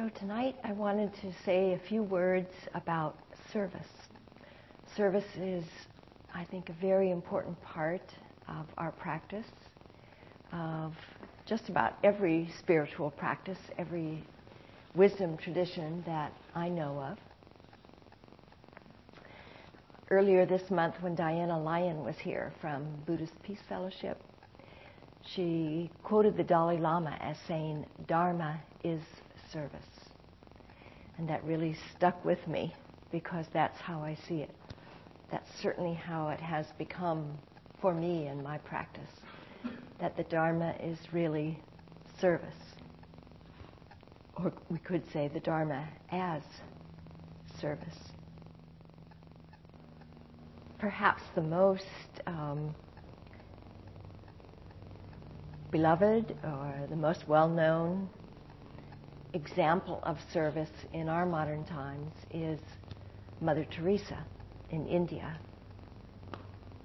So tonight I wanted to say a few words about service. Service is, I think, a very important part of our practice, of just about every spiritual practice, every wisdom tradition that I know of. Earlier this month, when Diana Lion was here from Buddhist Peace Fellowship, she quoted the Dalai Lama as saying, Dharma is service. And that really stuck with me because that's how I see it. That's certainly how it has become for me in my practice. That the Dharma is really service. Or we could say the Dharma as service. Perhaps the most um, beloved or the most well known example of service in our modern times is Mother Teresa in India,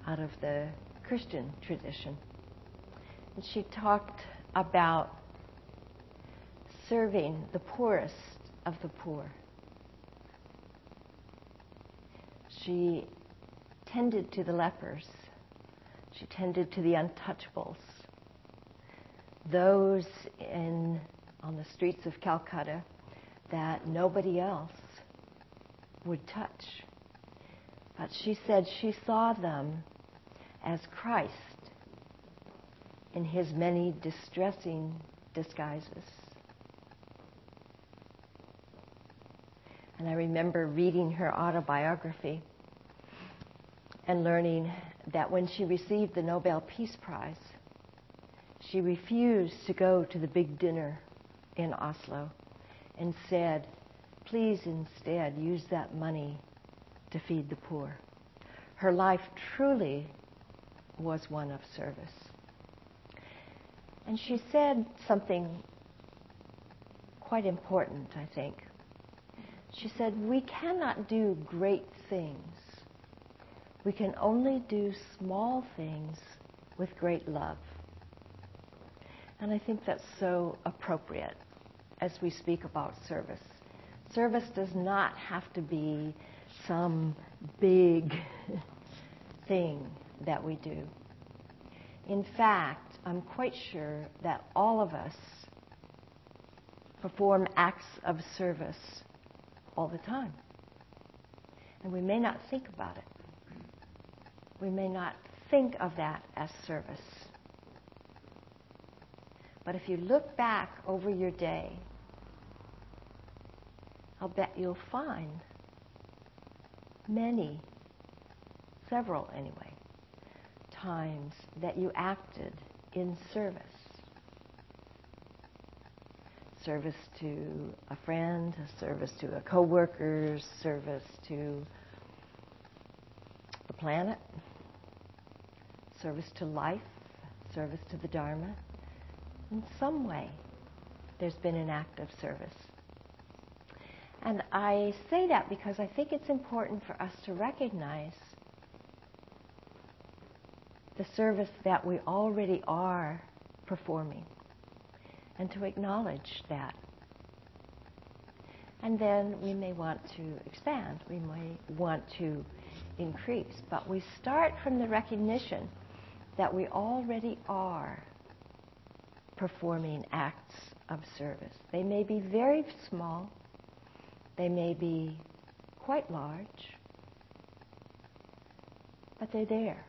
out of the Christian tradition. And she talked about serving the poorest of the poor. She tended to the lepers. She tended to the untouchables. Those in on the streets of Calcutta that nobody else would touch. But she said she saw them as Christ in his many distressing disguises. And I remember reading her autobiography and learning that when she received the Nobel Peace Prize, she refused to go to the big dinner in Oslo and said, please instead use that money to feed the poor. Her life truly was one of service. And she said something quite important, I think. She said, We cannot do great things. We can only do small things with great love. And I think that's so appropriate as we speak about service. Service does not have to be some big thing that we do. In fact, I'm quite sure that all of us perform acts of service all the time. And we may not think about it. We may not think of that as service. But if you look back over your day, I'll bet you'll find many, several anyway, times that you acted in service. Service to a friend, service to a coworker, service to the planet, service to life, service to the Dharma, in some way, there's been an act of service. And I say that because I think it's important for us to recognize the service that we already are performing and to acknowledge that. And then we may want to expand, we may want to increase, but we start from the recognition that we already are performing acts of service. They may be very small, they may be quite large, but they're there.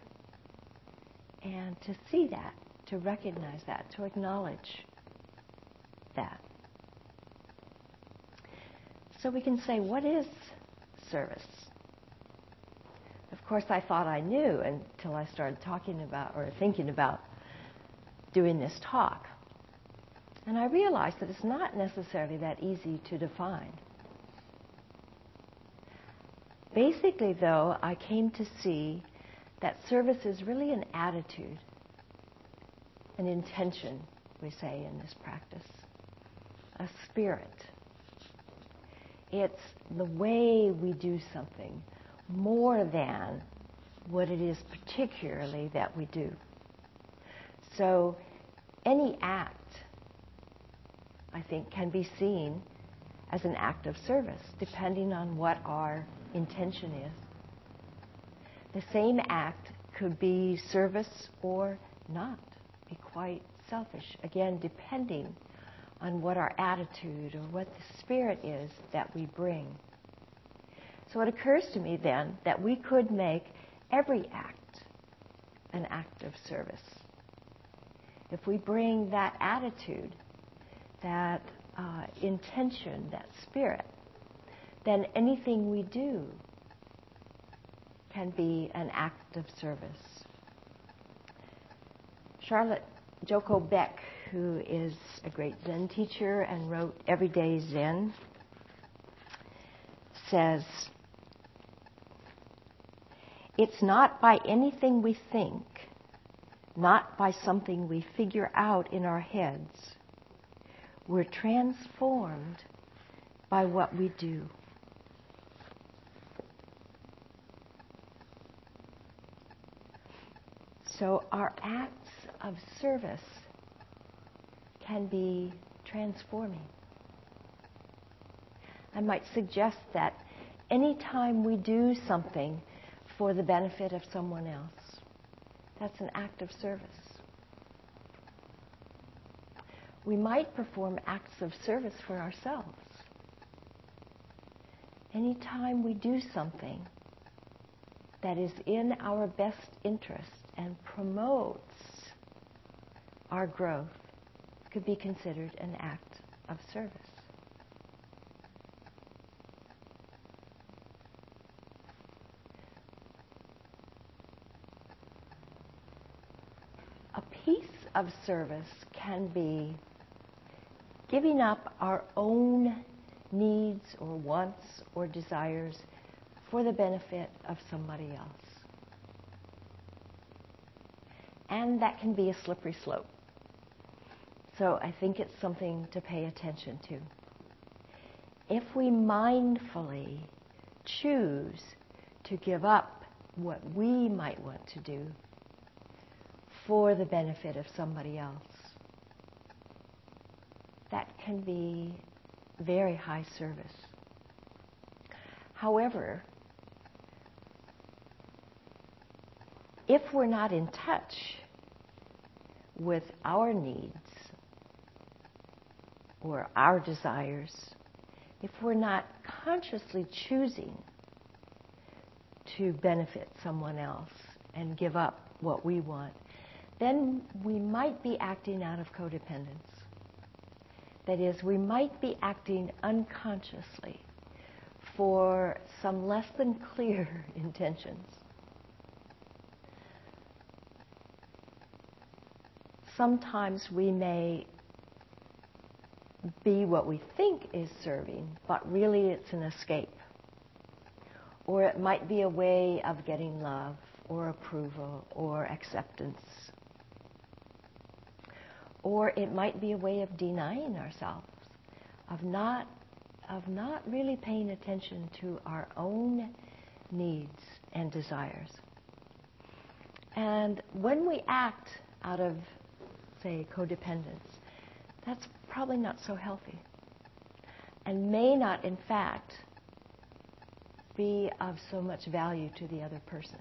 And to see that, to recognize that, to acknowledge that. So we can say, what is service? Of course, I thought I knew until I started talking about or thinking about doing this talk. And I realized that it's not necessarily that easy to define. Basically, though, I came to see that service is really an attitude, an intention, we say in this practice, a spirit. It's the way we do something more than what it is particularly that we do. So any act I think, can be seen as an act of service, depending on what our intention is. The same act could be service or not, be quite selfish, again, depending on what our attitude or what the spirit is that we bring. So it occurs to me then that we could make every act an act of service. If we bring that attitude, that uh, intention, that spirit, then anything we do can be an act of service. Charlotte Joko Beck, who is a great Zen teacher and wrote Everyday Zen, says, It's not by anything we think, not by something we figure out in our heads. We're transformed by what we do. So our acts of service can be transforming. I might suggest that anytime we do something for the benefit of someone else, that's an act of service. We might perform acts of service for ourselves. Anytime we do something that is in our best interest and promotes our growth could be considered an act of service. A piece of service can be giving up our own needs or wants or desires for the benefit of somebody else. And that can be a slippery slope. So I think it's something to pay attention to. If we mindfully choose to give up what we might want to do for the benefit of somebody else, that can be very high service. However, if we're not in touch with our needs or our desires, if we're not consciously choosing to benefit someone else and give up what we want, then we might be acting out of codependence. That is, we might be acting unconsciously for some less than clear intentions. Sometimes we may be what we think is serving, but really it's an escape. Or it might be a way of getting love or approval or acceptance. Or it might be a way of denying ourselves, of not, of not really paying attention to our own needs and desires. And when we act out of, say, codependence, that's probably not so healthy and may not, in fact, be of so much value to the other person.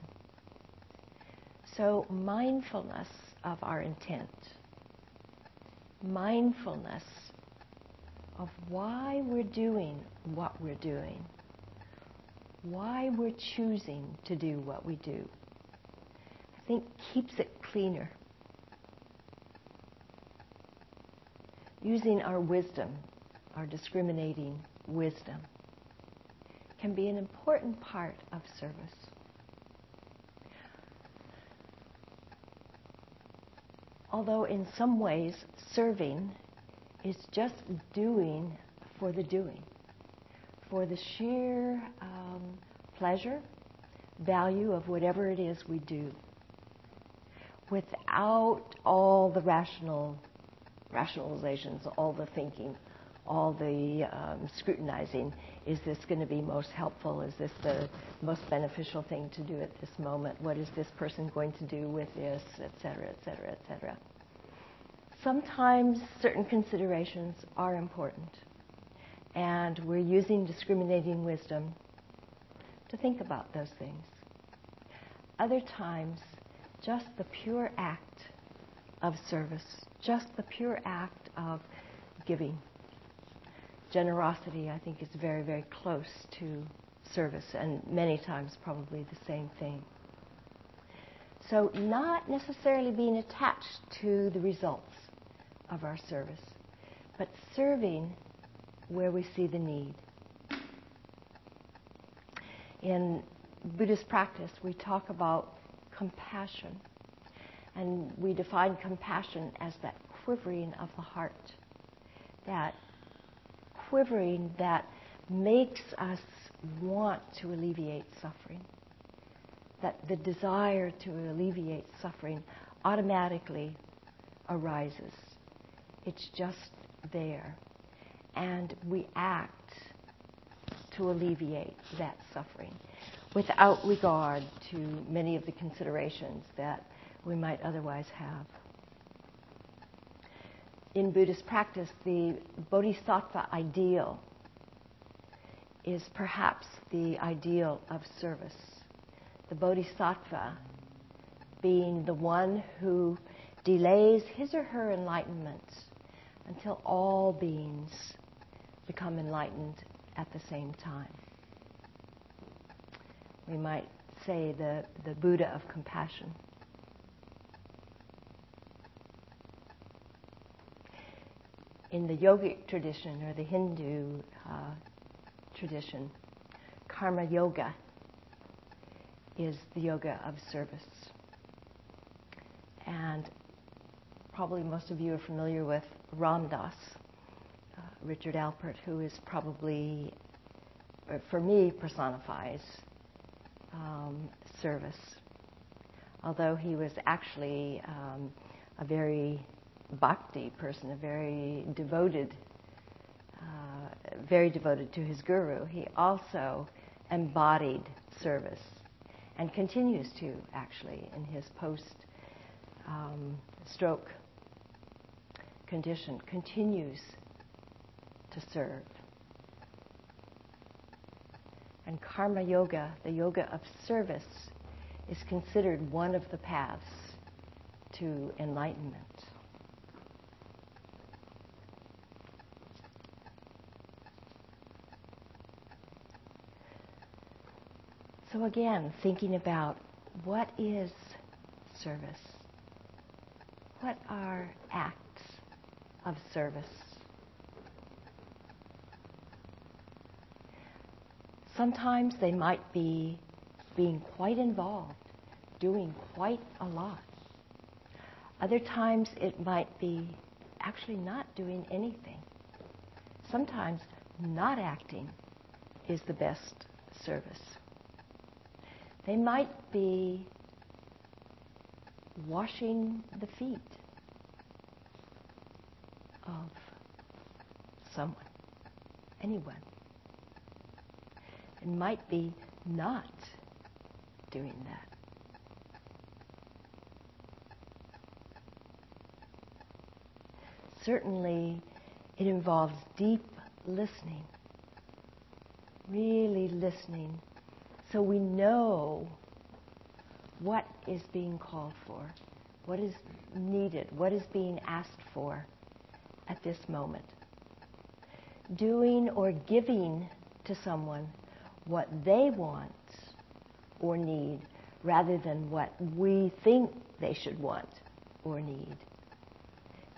So, mindfulness of our intent, mindfulness of why we're doing what we're doing, why we're choosing to do what we do, I think keeps it cleaner. using our wisdom, our discriminating wisdom, can be an important part of service. Although in some ways, serving is just doing for the doing, for the sheer um, pleasure, value of whatever it is we do, without all the rational rationalizations, all the thinking, all the um, scrutinizing. Is this going to be most helpful? Is this the most beneficial thing to do at this moment? What is this person going to do with this, et cetera, et cetera, et cetera? Sometimes certain considerations are important. and we're using discriminating wisdom to think about those things. Other times, just the pure act of service, just the pure act of giving. Generosity, I think, is very, very close to service, and many times probably the same thing. So, not necessarily being attached to the results of our service, but serving where we see the need. In Buddhist practice, we talk about compassion, and we define compassion as that quivering of the heart, that quivering that makes us want to alleviate suffering, that the desire to alleviate suffering automatically arises. It's just there. And we act to alleviate that suffering without regard to many of the considerations that we might otherwise have. In Buddhist practice, the bodhisattva ideal is perhaps the ideal of service. The bodhisattva being the one who delays his or her enlightenment until all beings become enlightened at the same time. We might say the, the Buddha of compassion. In the yogic tradition or the Hindu uh, tradition, karma yoga is the yoga of service. And probably most of you are familiar with Ram Dass, uh, Richard Alpert, who is probably, uh, for me, personifies um, service. Although he was actually um, a very bhakti person, a very devoted, uh, very devoted to his guru, he also embodied service and continues to actually in his post um, stroke condition, continues to serve. And karma yoga, the yoga of service, is considered one of the paths to enlightenment. So, again, thinking about what is service? What are acts of service? Sometimes they might be being quite involved, doing quite a lot. Other times it might be actually not doing anything. Sometimes not acting is the best service. They might be washing the feet of someone, anyone. It might be not doing that. Certainly, it involves deep listening, really listening, so we know what is being called for, what is needed, what is being asked for at this moment. Doing or giving to someone what they want or need rather than what we think they should want or need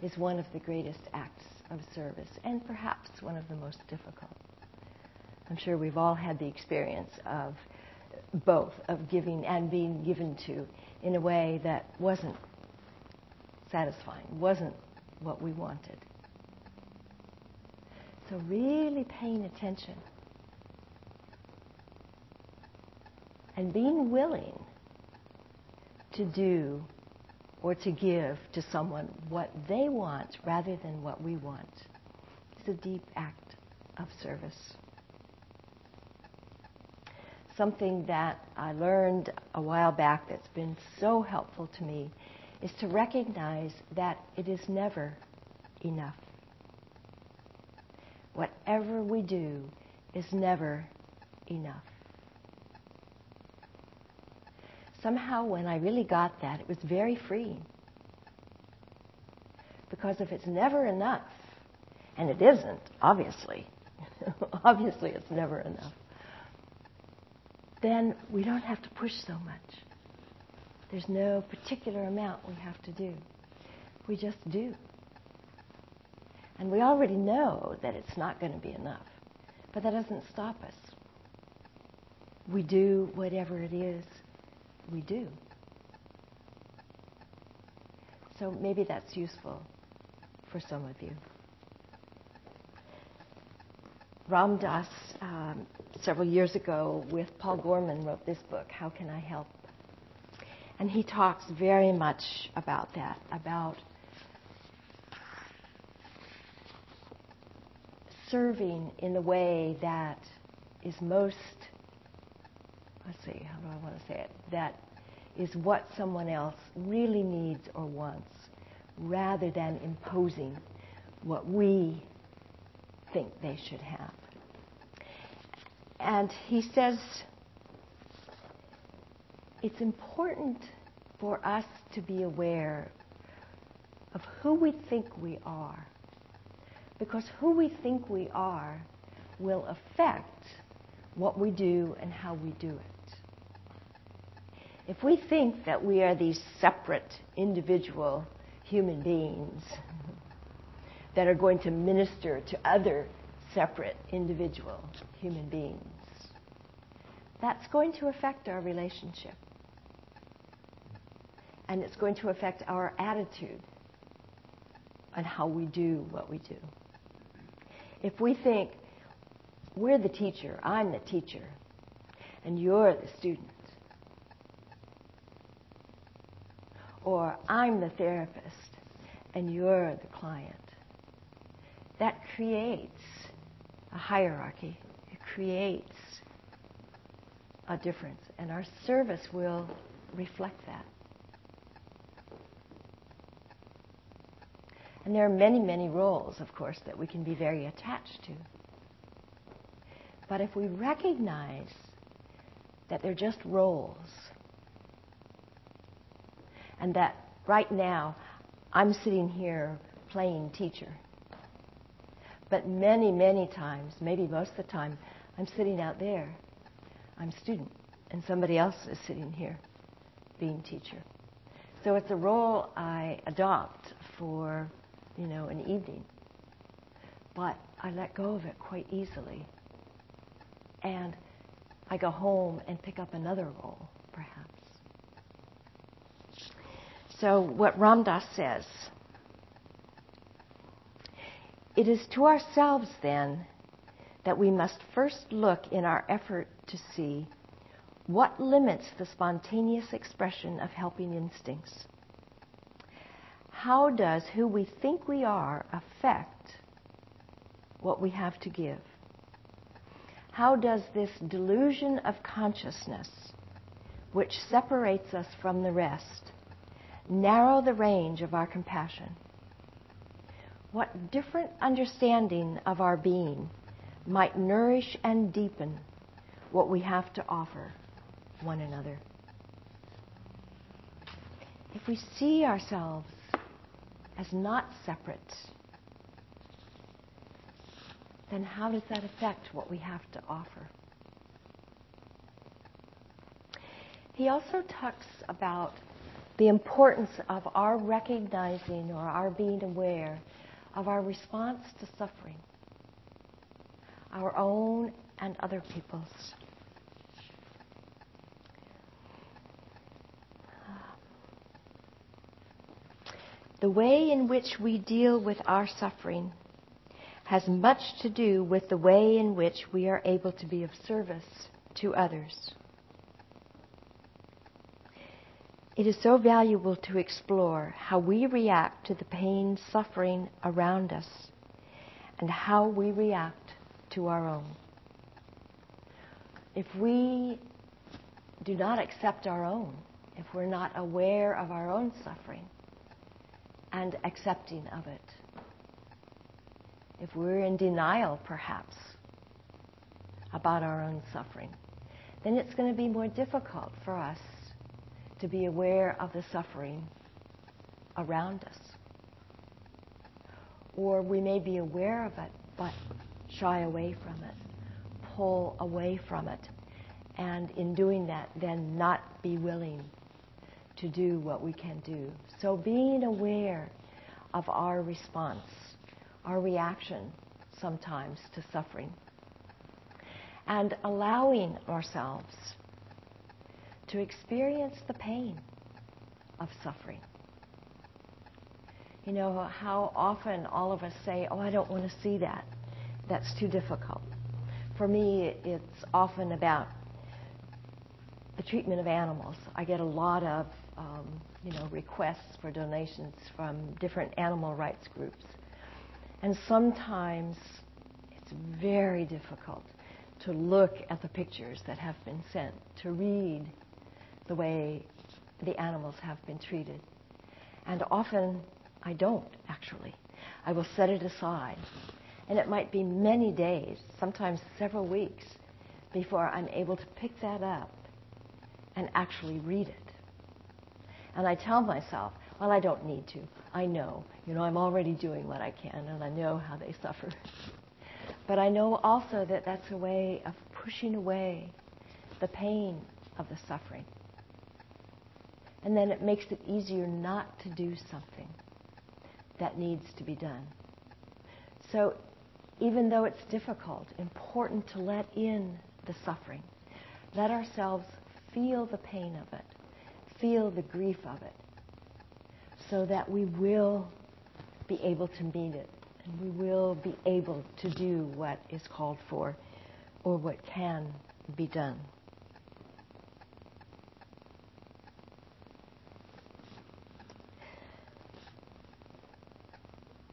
is one of the greatest acts of service and perhaps one of the most difficult. I'm sure we've all had the experience of both, of giving and being given to in a way that wasn't satisfying, wasn't what we wanted. So, really paying attention and being willing to do or to give to someone what they want rather than what we want is a deep act of service. Something that I learned a while back that's been so helpful to me is to recognize that it is never enough. whatever we do is never enough. Somehow, when I really got that, it was very freeing. Because if it's never enough, and it isn't, obviously, obviously it's never enough, then we don't have to push so much. There's no particular amount we have to do. We just do. And we already know that it's not going to be enough. But that doesn't stop us. We do whatever it is we do. So maybe that's useful for some of you. Ram um, several years ago, with Paul Gorman, wrote this book, How Can I Help? And he talks very much about that, about serving in the way that is most, let's see, how do I want to say it? That is what someone else really needs or wants, rather than imposing what we think they should have. And he says it's important for us to be aware of who we think we are because who we think we are will affect what we do and how we do it. If we think that we are these separate individual human beings that are going to minister to other separate individual human beings, that's going to affect our relationship. And it's going to affect our attitude on how we do what we do. If we think we're the teacher, I'm the teacher, and you're the student, or I'm the therapist and you're the client, that creates a hierarchy. It creates a difference, and our service will reflect that. And there are many, many roles, of course, that we can be very attached to. But if we recognize that they're just roles, and that right now I'm sitting here playing teacher, but many, many times, maybe most of the time, I'm sitting out there, I'm student, and somebody else is sitting here being teacher. So it's a role I adopt for you know, an evening. But I let go of it quite easily. And I go home and pick up another role, perhaps. So, what Ram Dass says it is to ourselves, then, that we must first look in our effort to see what limits the spontaneous expression of helping instincts how does who we think we are affect what we have to give? How does this delusion of consciousness, which separates us from the rest, narrow the range of our compassion? What different understanding of our being might nourish and deepen what we have to offer one another? If we see ourselves as not separate, then how does that affect what we have to offer? He also talks about the importance of our recognizing or our being aware of our response to suffering, our own and other people's. The way in which we deal with our suffering has much to do with the way in which we are able to be of service to others. It is so valuable to explore how we react to the pain, suffering around us, and how we react to our own. If we do not accept our own, if we're not aware of our own suffering, and accepting of it, if we're in denial, perhaps, about our own suffering, then it's going to be more difficult for us to be aware of the suffering around us. Or we may be aware of it, but shy away from it, pull away from it, and in doing that, then not be willing to do what we can do. So being aware of our response, our reaction sometimes to suffering, and allowing ourselves to experience the pain of suffering. You know, how often all of us say, Oh, I don't want to see that. That's too difficult. For me, it's often about the treatment of animals. I get a lot of um, you know, requests for donations from different animal rights groups. And sometimes it's very difficult to look at the pictures that have been sent, to read the way the animals have been treated. And often I don't, actually. I will set it aside. And it might be many days, sometimes several weeks, before I'm able to pick that up and actually read it. And I tell myself, well, I don't need to. I know. You know, I'm already doing what I can, and I know how they suffer. but I know also that that's a way of pushing away the pain of the suffering. And then it makes it easier not to do something that needs to be done. So even though it's difficult, important to let in the suffering. Let ourselves feel the pain of it feel the grief of it so that we will be able to meet it and we will be able to do what is called for or what can be done.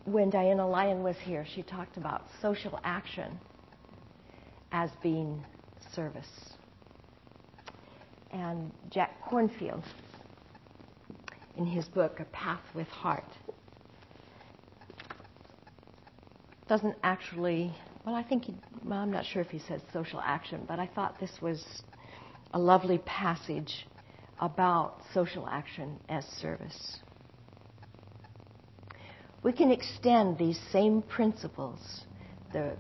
When Diana Lion was here, she talked about social action as being service and Jack Kornfield, in his book, A Path with Heart. Doesn't actually, well, I think, he, well, I'm not sure if he says social action, but I thought this was a lovely passage about social action as service. We can extend these same principles, the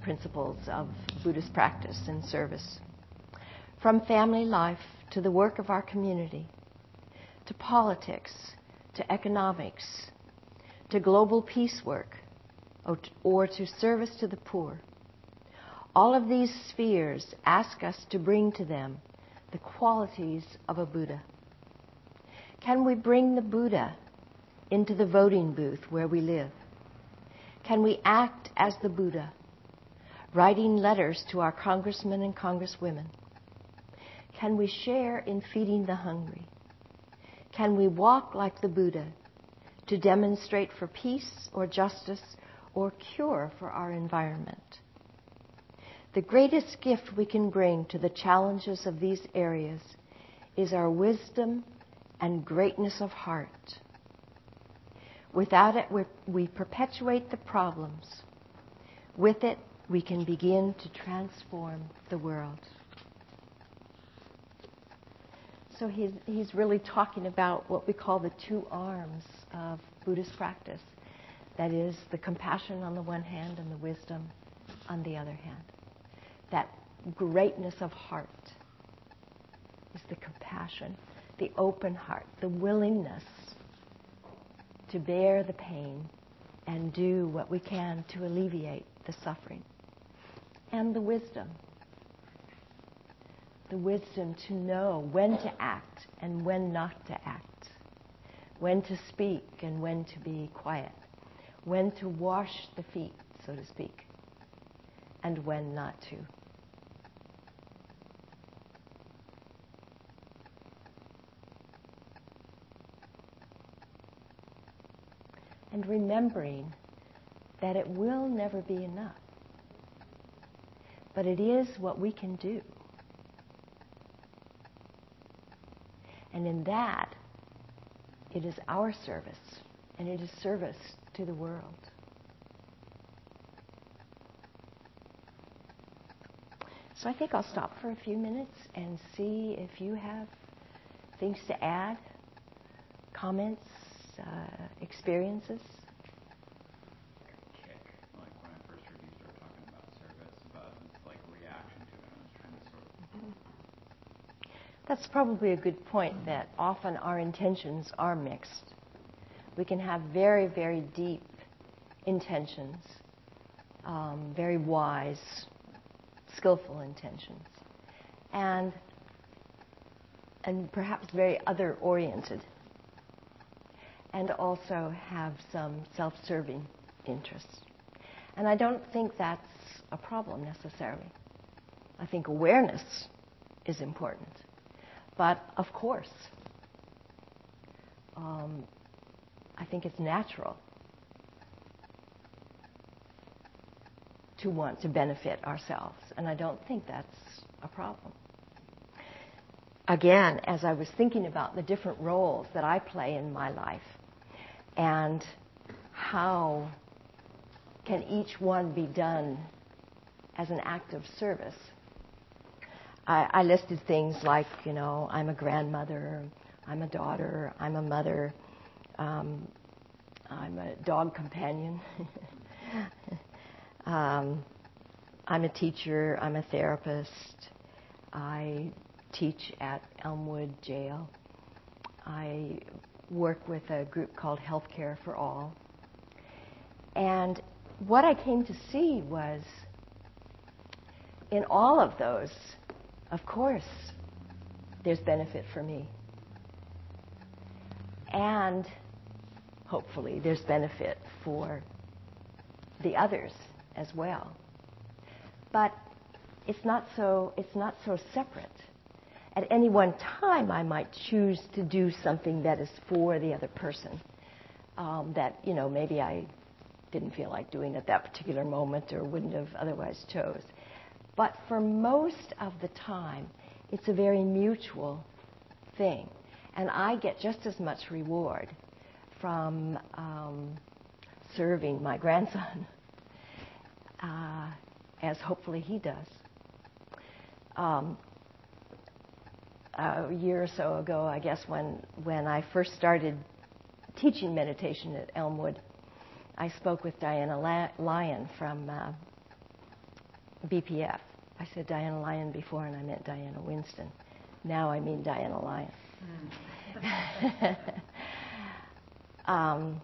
principles of Buddhist practice and service, from family life to the work of our community, to politics, to economics, to global peace work, or to service to the poor. All of these spheres ask us to bring to them the qualities of a Buddha. Can we bring the Buddha into the voting booth where we live? Can we act as the Buddha, writing letters to our congressmen and congresswomen? Can we share in feeding the hungry? Can we walk like the Buddha to demonstrate for peace or justice or cure for our environment? The greatest gift we can bring to the challenges of these areas is our wisdom and greatness of heart. Without it, we perpetuate the problems. With it, we can begin to transform the world. So he's, he's really talking about what we call the two arms of Buddhist practice. That is, the compassion on the one hand and the wisdom on the other hand. That greatness of heart is the compassion, the open heart, the willingness to bear the pain and do what we can to alleviate the suffering. And the wisdom the wisdom to know when to act and when not to act, when to speak and when to be quiet, when to wash the feet, so to speak, and when not to. and remembering that it will never be enough. But it is what we can do. And in that, it is our service, and it is service to the world. So I think I'll stop for a few minutes and see if you have things to add, comments uh, experiences. Kick, like when I first heard you start talking about service, about like reaction to it, I was trying to sort of. That's probably a good point that often our intentions are mixed. We can have very, very deep intentions, um, very wise, skillful intentions, and and perhaps very other oriented, and also have some self serving interests. And I don't think that's a problem necessarily. I think awareness is important. But of course, um, I think it's natural to want to benefit ourselves, and I don't think that's a problem. Again, as I was thinking about the different roles that I play in my life and how can each one be done as an act of service, I, I listed things like, you know, I'm a grandmother, I'm a daughter, I'm a mother, um, I'm a dog companion. Um, I'm a teacher, I'm a therapist. I teach at Elmwood Jail. I work with a group called Healthcare for All. And what I came to see was in all of those, of course, there's benefit for me. And hopefully, there's benefit for the others as well. But it's not so, it's not so separate. At any one time, I might choose to do something that is for the other person um, that, you know, maybe I didn't feel like doing at that particular moment or wouldn't have otherwise chose. But for most of the time, it's a very mutual thing. And I get just as much reward from um, serving my grandson uh, as hopefully he does. Um, a year or so ago, I guess, when, when I first started teaching meditation at Elmwood, I spoke with Diana Lion from uh, BPF. I said Diana Lion before, and I meant Diana Winston. Now I mean Diana Lion. Mm. um,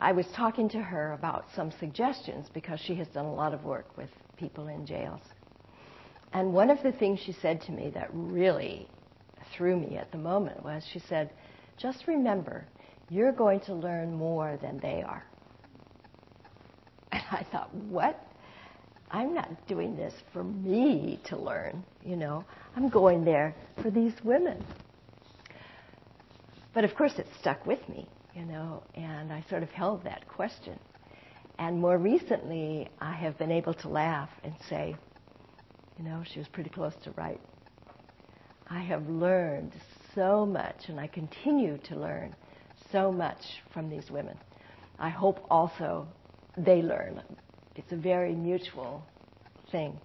I was talking to her about some suggestions because she has done a lot of work with people in jails. And one of the things she said to me that really threw me at the moment was she said, just remember, you're going to learn more than they are. And I thought, what? I'm not doing this for me to learn, you know. I'm going there for these women. But of course, it stuck with me you know, and I sort of held that question. And more recently, I have been able to laugh and say, you know, she was pretty close to right. I have learned so much, and I continue to learn so much from these women. I hope also they learn. It's a very mutual thing.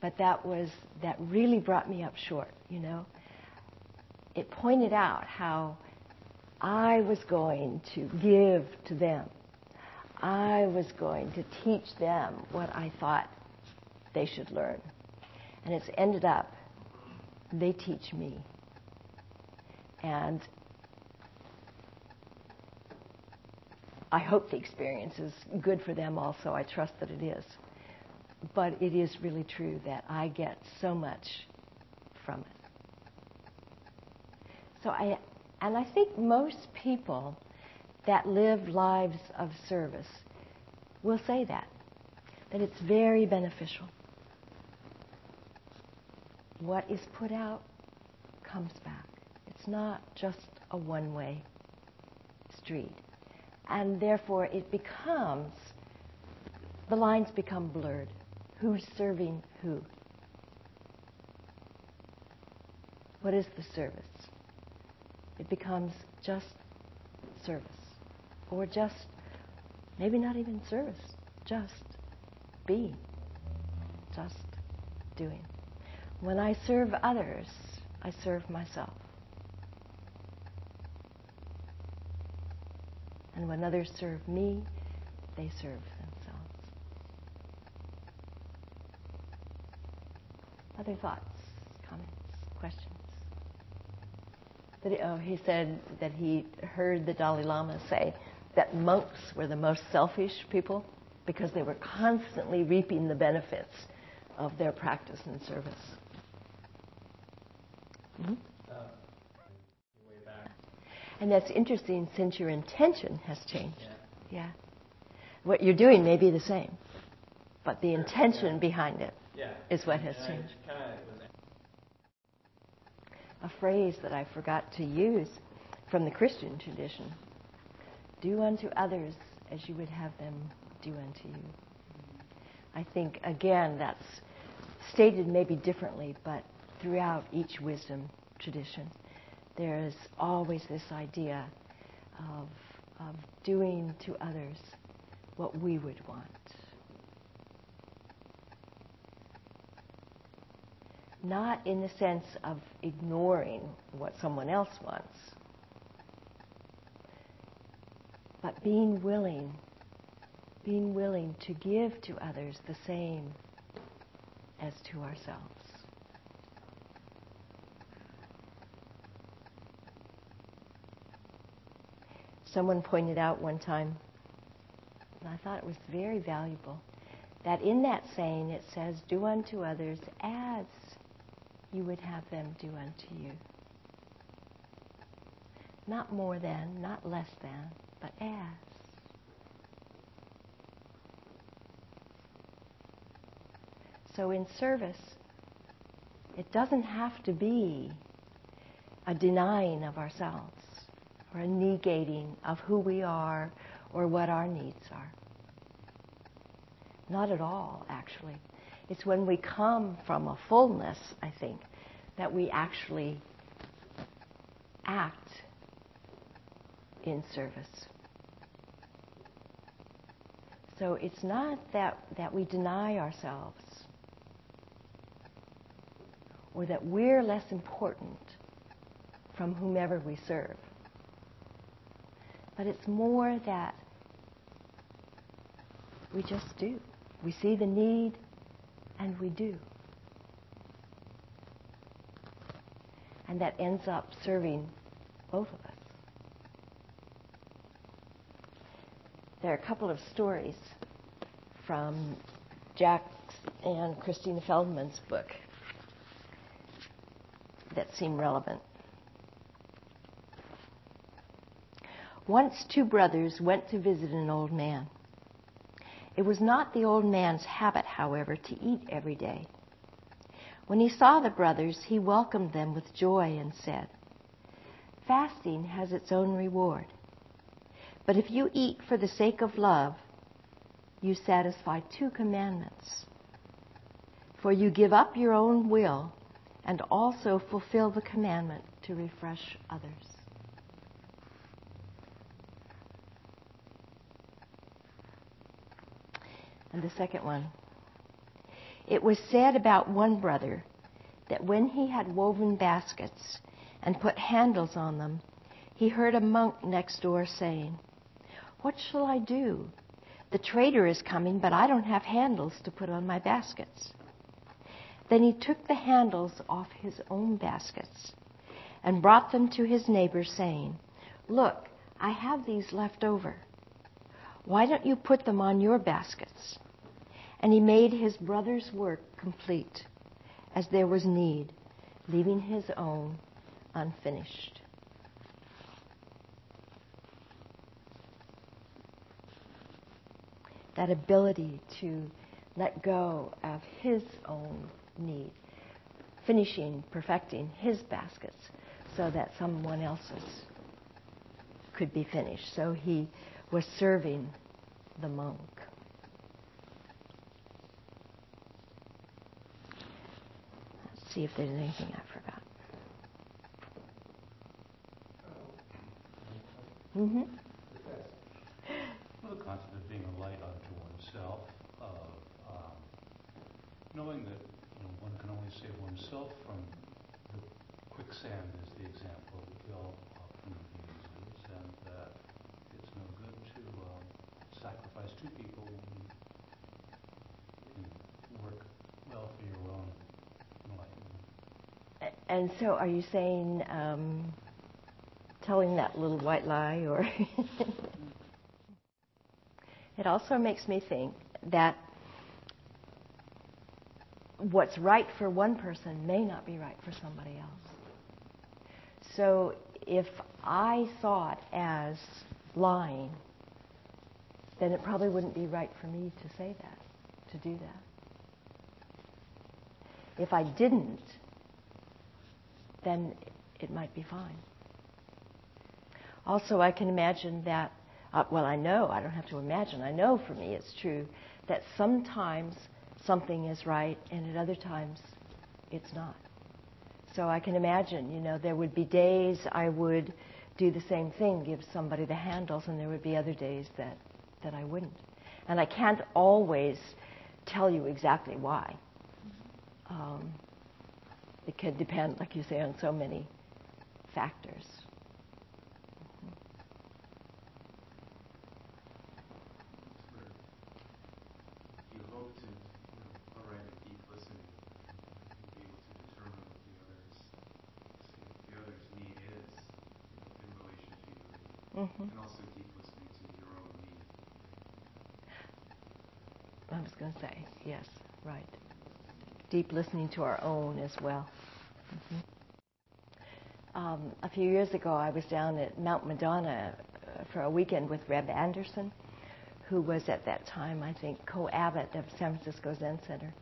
But that was, that really brought me up short, you know. It pointed out how I was going to give to them. I was going to teach them what I thought they should learn. And it's ended up, they teach me. And I hope the experience is good for them also. I trust that it is. But it is really true that I get so much from it. So I, and I think most people that live lives of service will say that, that it's very beneficial. What is put out comes back. It's not just a one way street. And therefore, it becomes, the lines become blurred. Who's serving who? What is the service? it becomes just service. Or just, maybe not even service, just being. Just doing. When I serve others, I serve myself. And when others serve me, they serve themselves. Other thoughts, comments, questions? He, oh, he said that he heard the Dalai Lama say that monks were the most selfish people because they were constantly reaping the benefits of their practice and service. Mm-hmm. Uh, and that's interesting since your intention has changed. Yeah. yeah. What you're doing may be the same, but the intention yeah. behind it yeah. is what has changed. A phrase that I forgot to use from the Christian tradition do unto others as you would have them do unto you. I think, again, that's stated maybe differently, but throughout each wisdom tradition, there is always this idea of, of doing to others what we would want. Not in the sense of ignoring what someone else wants, but being willing, being willing to give to others the same as to ourselves. Someone pointed out one time, and I thought it was very valuable, that in that saying it says, Do unto others as you would have them do unto you. Not more than, not less than, but as. So in service, it doesn't have to be a denying of ourselves or a negating of who we are or what our needs are. Not at all, actually. It's when we come from a fullness, I think, that we actually act in service. So it's not that, that we deny ourselves or that we're less important from whomever we serve. But it's more that we just do. We see the need and we do. And that ends up serving both of us. There are a couple of stories from Jack and Christina Feldman's book that seem relevant. Once two brothers went to visit an old man. It was not the old man's habit, however, to eat every day. When he saw the brothers, he welcomed them with joy and said, Fasting has its own reward. But if you eat for the sake of love, you satisfy two commandments. For you give up your own will and also fulfill the commandment to refresh others. And the second one. It was said about one brother that when he had woven baskets and put handles on them, he heard a monk next door saying, what shall I do? The trader is coming, but I don't have handles to put on my baskets. Then he took the handles off his own baskets and brought them to his neighbor, saying, Look, I have these left over. Why don't you put them on your baskets? And he made his brother's work complete, as there was need, leaving his own unfinished. that ability to let go of his own need, finishing, perfecting his baskets so that someone else's could be finished. So he was serving the monk. Let's see if there's anything I forgot. Mm-hmm. Well, the concept of being a light unto oneself, of um, knowing that you know one can only save oneself from the quicksand, is the example that Gil often uses, and that it's no good to um, sacrifice two people when you work well for your own enlightenment. And so, are you saying um, telling that little white lie, or it also makes me think that what's right for one person may not be right for somebody else. So if I saw it as lying, then it probably wouldn't be right for me to say that, to do that. If I didn't, then it might be fine. Also, I can imagine that, uh, well, I know, I don't have to imagine, I know for me it's true that sometimes something is right and at other times it's not. So I can imagine, you know, there would be days I would do the same thing, give somebody the handles, and there would be other days that, that I wouldn't. And I can't always tell you exactly why. Um, it can depend, like you say, on so many factors. Mm-hmm. And be able to determine what the other's need is in relationship to me and also deep listening to your own need. I was going to say, yes, right. Deep listening to our own as well. Mm-hmm. Um, a few years ago, I was down at Mount Madonna uh, for a weekend with Reb Anderson, who was at that time, I think, co-abbot of San Francisco Zen Center.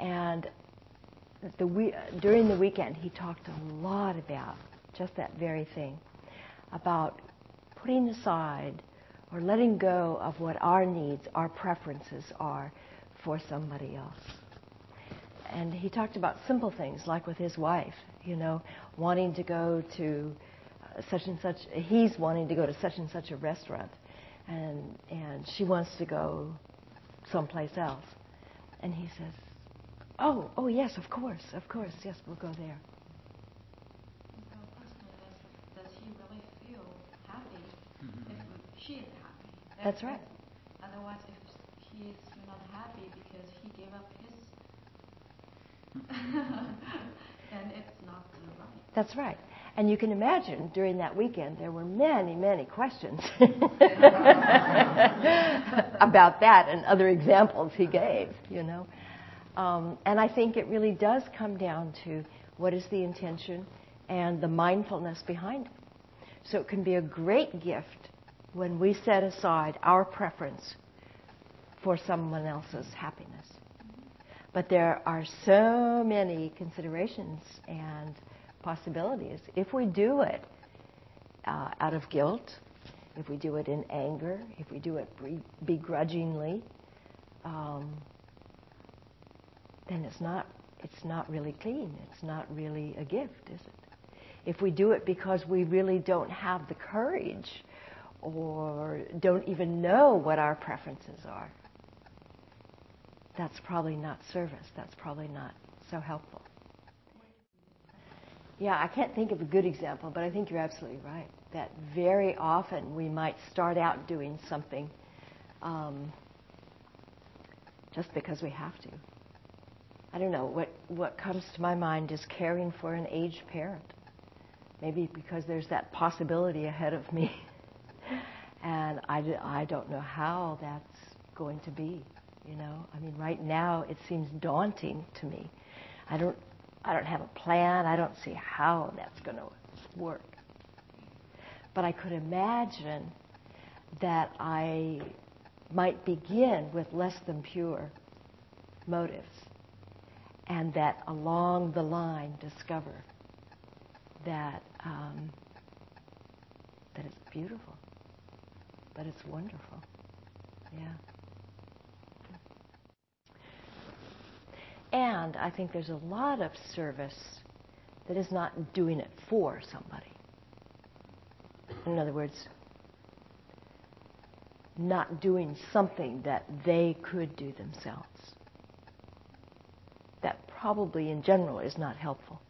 And the we- during the weekend, he talked a lot about just that very thing, about putting aside or letting go of what our needs, our preferences are for somebody else. And he talked about simple things like with his wife, you know, wanting to go to uh, such and such, he's wanting to go to such and such a restaurant, and, and she wants to go someplace else. And he says, Oh, oh, yes, of course, of course, yes, we'll go there. she is happy. That's, That's right. Otherwise, if he is not happy because he gave up his, then it's not right. That's right. And you can imagine during that weekend there were many, many questions about that and other examples he gave, you know. Um, and I think it really does come down to what is the intention and the mindfulness behind it. So it can be a great gift when we set aside our preference for someone else's happiness. But there are so many considerations and possibilities. If we do it uh, out of guilt, if we do it in anger, if we do it begrudgingly, um, then it's not it's not really clean. It's not really a gift, is it? If we do it because we really don't have the courage or don't even know what our preferences are, that's probably not service. That's probably not so helpful. Yeah, I can't think of a good example, but I think you're absolutely right. That very often we might start out doing something um, just because we have to. I don't know, what, what comes to my mind is caring for an aged parent. Maybe because there's that possibility ahead of me and I, I don't know how that's going to be. You know, I mean, right now it seems daunting to me. I don't, I don't have a plan. I don't see how that's going to work. But I could imagine that I might begin with less than pure motives, and that along the line discover that um, that it's beautiful but it's wonderful. Yeah. And I think there's a lot of service that is not doing it for somebody. In other words, not doing something that they could do themselves. That probably in general is not helpful.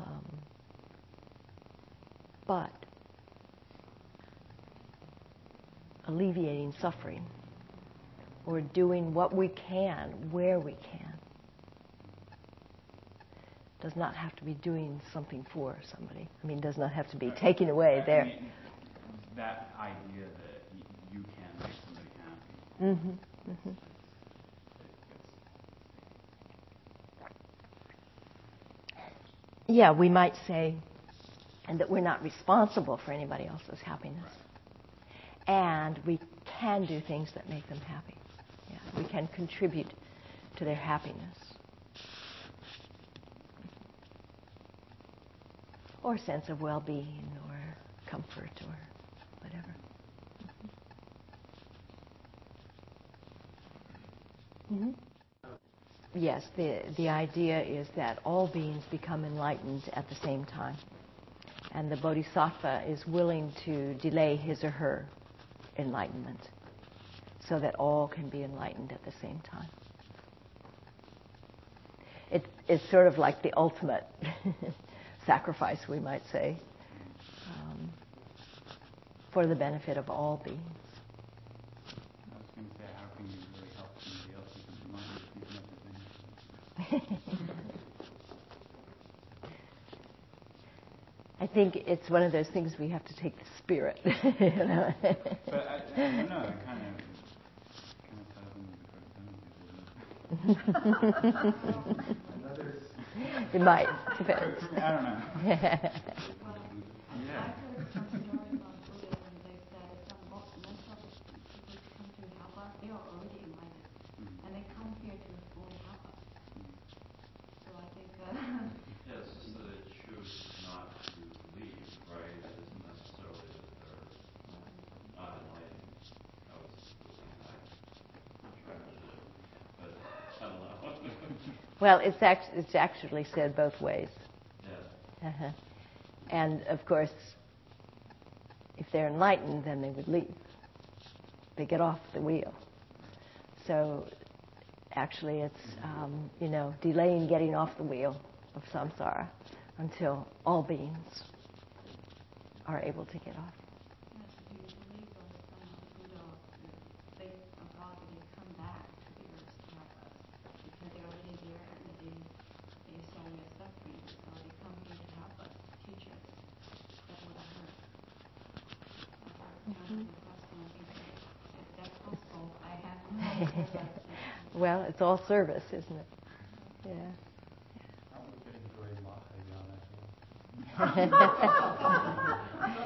Um, but alleviating suffering or doing what we can where we can does not have to be doing something for somebody. I mean, does not have to be Right. taking away I their. mean, that idea that y- you can make somebody happy. hmm hmm It gets, Yeah, we might say and that we're not responsible for anybody else's happiness. And we can do things that make them happy. Yeah, we can contribute to their happiness. Or sense of well being or comfort or whatever. hmm Yes, the, the idea is that all beings become enlightened at the same time. And the bodhisattva is willing to delay his or her enlightenment so that all can be enlightened at the same time. It's sort of like the ultimate sacrifice, we might say, um, for the benefit of all beings. I was going to say, you really help somebody else become enlightened if you've never been I think it's one of those things we have to take the spirit. you know? But I, I don't know, it kind of, it might. Depends. I don't know. Well, Yeah. I heard some story about Buddhism. They said some mo- most of the people who come to help us, they are already enlightened, Mm. and they come here to only help us. So I think uh, Yeah, it's just that they choose not to leave, right? It isn't necessarily that they're not enlightened. I was looking at, I'm trying to, but I don't know. Well, it's, act- it's actually said both ways. Yeah. Uh-huh. And of course, if they're enlightened, then they would leave. They get off the wheel. So actually, it's, um, you know, delaying getting off the wheel of samsara until all beings are able to get off. yes, do you believe those uh, Buddha, uh, they about they come back to the earth to help us because they're already there and they they saw we are suffering, so they come here to help us, to teach us. That's what I heard. That's Mhm. the question. I think that if that's possible, I have no idea. Mm-hmm. Well, it's all service, isn't it? Yeah. Aren't we getting very Mahayana here?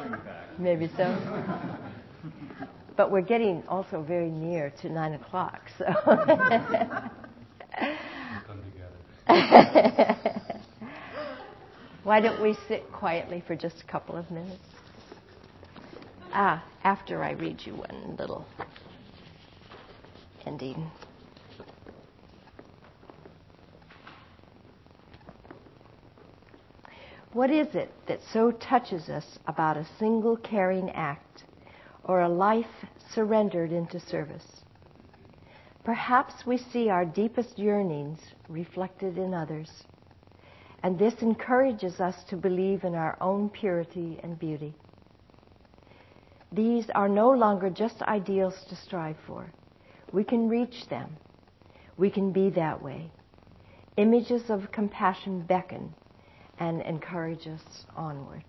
Bring it back. Maybe so. But we're getting also very near to nine o'clock, so. Come together. Why don't we sit quietly for just a couple of minutes? Ah, after I read you one little ending. What is it that so touches us about a single caring act or a life surrendered into service? Perhaps we see our deepest yearnings reflected in others, and this encourages us to believe in our own purity and beauty. These are no longer just ideals to strive for. We can reach them. We can be that way. Images of compassion beckon and encourage us onward.